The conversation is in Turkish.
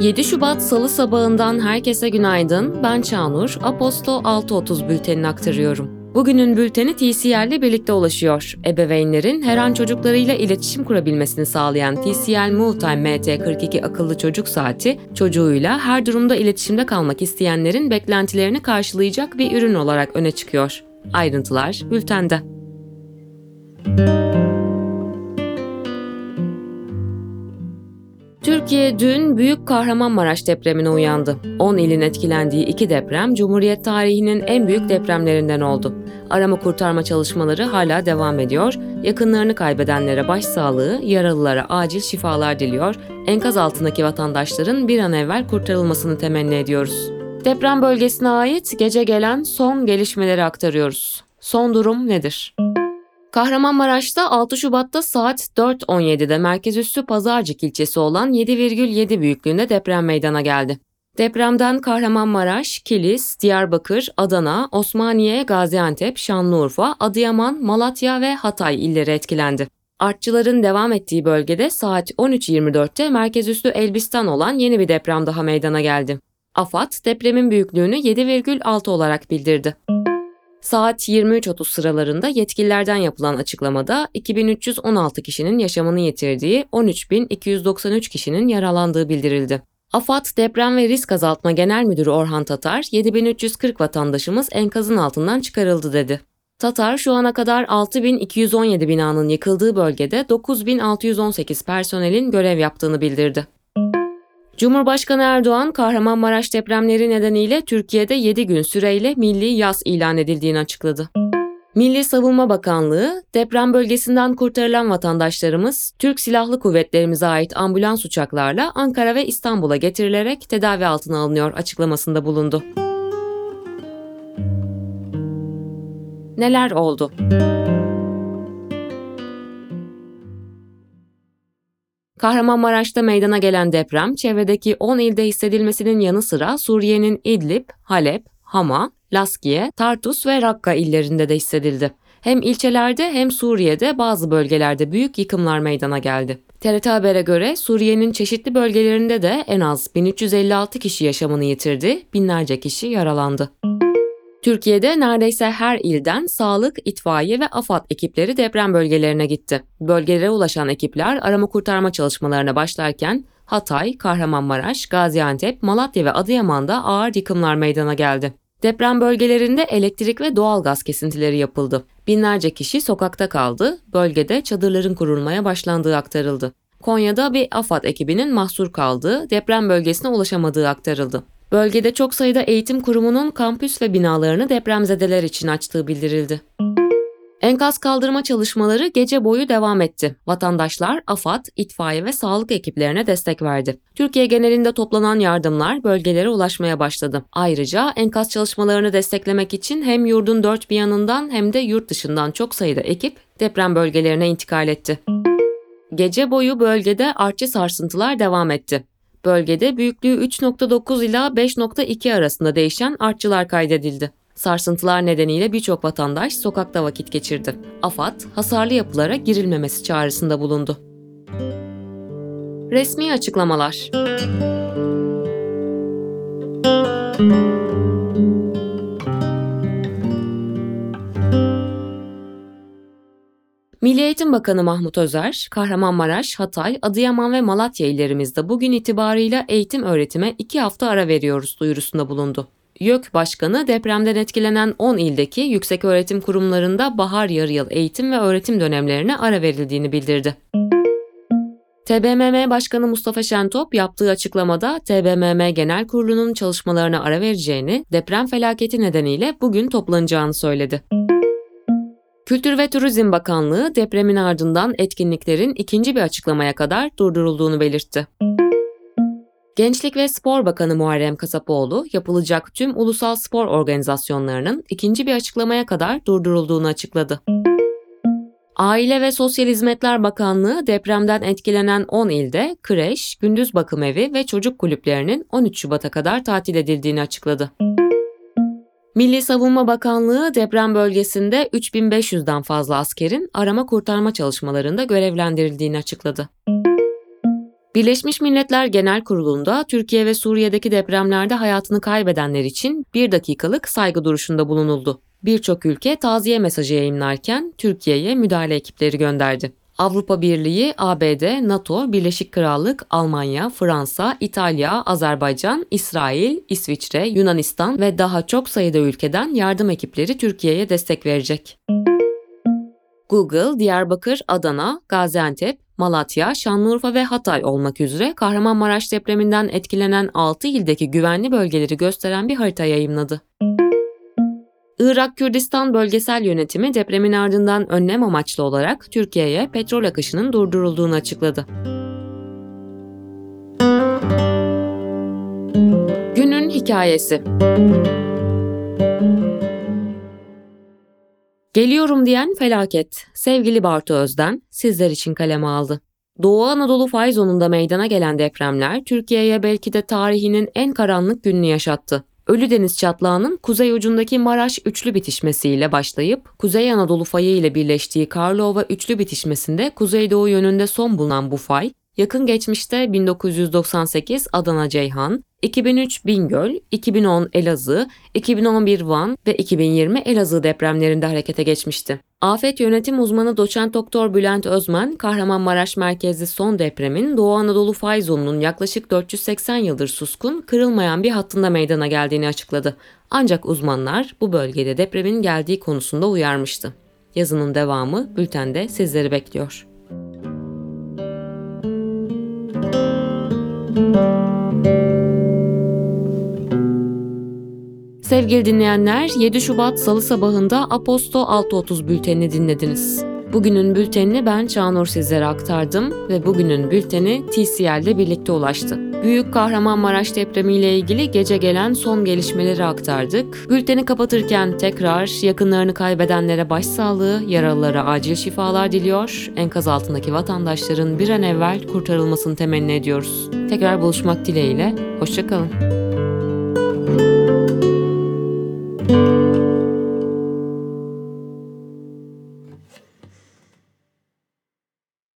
...7 Şubat Salı sabahından herkese günaydın. Ben Çağnur, Aposto 6.30 bültenini aktarıyorum. Bugünün bülteni TCL ile birlikte ulaşıyor. Ebeveynlerin her an çocuklarıyla iletişim kurabilmesini sağlayan TCL Multime MT42 akıllı çocuk saati, çocuğuyla her durumda iletişimde kalmak isteyenlerin beklentilerini karşılayacak bir ürün olarak öne çıkıyor. Ayrıntılar bültende. Türkiye dün Büyük Kahramanmaraş depremine uyandı. 10 ilin etkilendiği iki deprem Cumhuriyet tarihinin en büyük depremlerinden oldu. Arama kurtarma çalışmaları hala devam ediyor. Yakınlarını kaybedenlere başsağlığı, yaralılara acil şifalar diliyor. Enkaz altındaki vatandaşların bir an evvel kurtarılmasını temenni ediyoruz. Deprem bölgesine ait gece gelen son gelişmeleri aktarıyoruz. Son durum nedir? Kahramanmaraş'ta 6 Şubat'ta saat 4.17'de merkez üssü Pazarcık ilçesi olan 7,7 büyüklüğünde deprem meydana geldi. Depremden Kahramanmaraş, Kilis, Diyarbakır, Adana, Osmaniye, Gaziantep, Şanlıurfa, Adıyaman, Malatya ve Hatay illeri etkilendi. Artçıların devam ettiği bölgede saat 13.24'te merkez üssü Elbistan olan yeni bir deprem daha meydana geldi. AFAD depremin büyüklüğünü 7,6 olarak bildirdi. Saat 23.30 sıralarında yetkililerden yapılan açıklamada 2316 kişinin yaşamını yitirdiği, 13.293 kişinin yaralandığı bildirildi. AFAD Deprem ve Risk Azaltma Genel Müdürü Orhan Tatar, 7340 vatandaşımız enkazın altından çıkarıldı dedi. Tatar şu ana kadar 6217 binanın yıkıldığı bölgede 9618 personelin görev yaptığını bildirdi. Cumhurbaşkanı Erdoğan, Kahramanmaraş depremleri nedeniyle Türkiye'de 7 gün süreyle milli yaz ilan edildiğini açıkladı. Milli Savunma Bakanlığı, deprem bölgesinden kurtarılan vatandaşlarımız, Türk Silahlı Kuvvetlerimize ait ambulans uçaklarla Ankara ve İstanbul'a getirilerek tedavi altına alınıyor açıklamasında bulundu. Neler oldu? Kahramanmaraş'ta meydana gelen deprem, çevredeki 10 ilde hissedilmesinin yanı sıra Suriye'nin İdlib, Halep, Hama, Laskiye, Tartus ve Rakka illerinde de hissedildi. Hem ilçelerde hem Suriye'de bazı bölgelerde büyük yıkımlar meydana geldi. TRT Haber'e göre Suriye'nin çeşitli bölgelerinde de en az 1356 kişi yaşamını yitirdi, binlerce kişi yaralandı. Türkiye'de neredeyse her ilden sağlık, itfaiye ve AFAD ekipleri deprem bölgelerine gitti. Bölgelere ulaşan ekipler arama kurtarma çalışmalarına başlarken Hatay, Kahramanmaraş, Gaziantep, Malatya ve Adıyaman'da ağır yıkımlar meydana geldi. Deprem bölgelerinde elektrik ve doğalgaz kesintileri yapıldı. Binlerce kişi sokakta kaldı, bölgede çadırların kurulmaya başlandığı aktarıldı. Konya'da bir AFAD ekibinin mahsur kaldığı, deprem bölgesine ulaşamadığı aktarıldı. Bölgede çok sayıda eğitim kurumunun kampüs ve binalarını depremzedeler için açtığı bildirildi. Enkaz kaldırma çalışmaları gece boyu devam etti. Vatandaşlar, AFAD, itfaiye ve sağlık ekiplerine destek verdi. Türkiye genelinde toplanan yardımlar bölgelere ulaşmaya başladı. Ayrıca enkaz çalışmalarını desteklemek için hem yurdun dört bir yanından hem de yurt dışından çok sayıda ekip deprem bölgelerine intikal etti. Gece boyu bölgede artçı sarsıntılar devam etti. Bölgede büyüklüğü 3.9 ila 5.2 arasında değişen artçılar kaydedildi. Sarsıntılar nedeniyle birçok vatandaş sokakta vakit geçirdi. AFAD, hasarlı yapılara girilmemesi çağrısında bulundu. Resmi açıklamalar Milli Eğitim Bakanı Mahmut Özer, Kahramanmaraş, Hatay, Adıyaman ve Malatya illerimizde bugün itibarıyla eğitim öğretime iki hafta ara veriyoruz duyurusunda bulundu. YÖK Başkanı depremden etkilenen 10 ildeki yüksek öğretim kurumlarında bahar yarı yıl eğitim ve öğretim dönemlerine ara verildiğini bildirdi. TBMM Başkanı Mustafa Şentop yaptığı açıklamada TBMM Genel Kurulu'nun çalışmalarına ara vereceğini, deprem felaketi nedeniyle bugün toplanacağını söyledi. Kültür ve Turizm Bakanlığı depremin ardından etkinliklerin ikinci bir açıklamaya kadar durdurulduğunu belirtti. Gençlik ve Spor Bakanı Muharrem Kasapoğlu, yapılacak tüm ulusal spor organizasyonlarının ikinci bir açıklamaya kadar durdurulduğunu açıkladı. Aile ve Sosyal Hizmetler Bakanlığı depremden etkilenen 10 ilde kreş, gündüz bakım evi ve çocuk kulüplerinin 13 Şubat'a kadar tatil edildiğini açıkladı. Milli Savunma Bakanlığı deprem bölgesinde 3500'den fazla askerin arama kurtarma çalışmalarında görevlendirildiğini açıkladı. Birleşmiş Milletler Genel Kurulu'nda Türkiye ve Suriye'deki depremlerde hayatını kaybedenler için bir dakikalık saygı duruşunda bulunuldu. Birçok ülke taziye mesajı yayınlarken Türkiye'ye müdahale ekipleri gönderdi. Avrupa Birliği, ABD, NATO, Birleşik Krallık, Almanya, Fransa, İtalya, Azerbaycan, İsrail, İsviçre, Yunanistan ve daha çok sayıda ülkeden yardım ekipleri Türkiye'ye destek verecek. Google, Diyarbakır, Adana, Gaziantep, Malatya, Şanlıurfa ve Hatay olmak üzere Kahramanmaraş depreminden etkilenen 6 ildeki güvenli bölgeleri gösteren bir harita yayımladı. Irak Kürdistan Bölgesel Yönetimi depremin ardından önlem amaçlı olarak Türkiye'ye petrol akışının durdurulduğunu açıkladı. Günün hikayesi Geliyorum diyen felaket. Sevgili Bartu Özden sizler için kaleme aldı. Doğu Anadolu fay zonunda meydana gelen depremler Türkiye'ye belki de tarihinin en karanlık gününü yaşattı. Ölüdeniz çatlağının kuzey ucundaki Maraş üçlü bitişmesiyle başlayıp Kuzey Anadolu fayı ile birleştiği Karlova üçlü bitişmesinde kuzeydoğu yönünde son bulunan bu fay, yakın geçmişte 1998 Adana Ceyhan, 2003 Bingöl, 2010 Elazığ, 2011 Van ve 2020 Elazığ depremlerinde harekete geçmişti. Afet yönetim uzmanı doçent doktor Bülent Özmen, Kahramanmaraş merkezli son depremin Doğu Anadolu fay zonunun yaklaşık 480 yıldır suskun, kırılmayan bir hattında meydana geldiğini açıkladı. Ancak uzmanlar bu bölgede depremin geldiği konusunda uyarmıştı. Yazının devamı bültende sizleri bekliyor. Sevgili dinleyenler, 7 Şubat Salı sabahında Aposto 6.30 bültenini dinlediniz. Bugünün bültenini ben Çağnur sizlere aktardım ve bugünün bülteni TCL'de birlikte ulaştı. Büyük Kahramanmaraş depremiyle ilgili gece gelen son gelişmeleri aktardık. Bülteni kapatırken tekrar yakınlarını kaybedenlere başsağlığı, yaralılara acil şifalar diliyor, enkaz altındaki vatandaşların bir an evvel kurtarılmasını temenni ediyoruz. Tekrar buluşmak dileğiyle, hoşçakalın.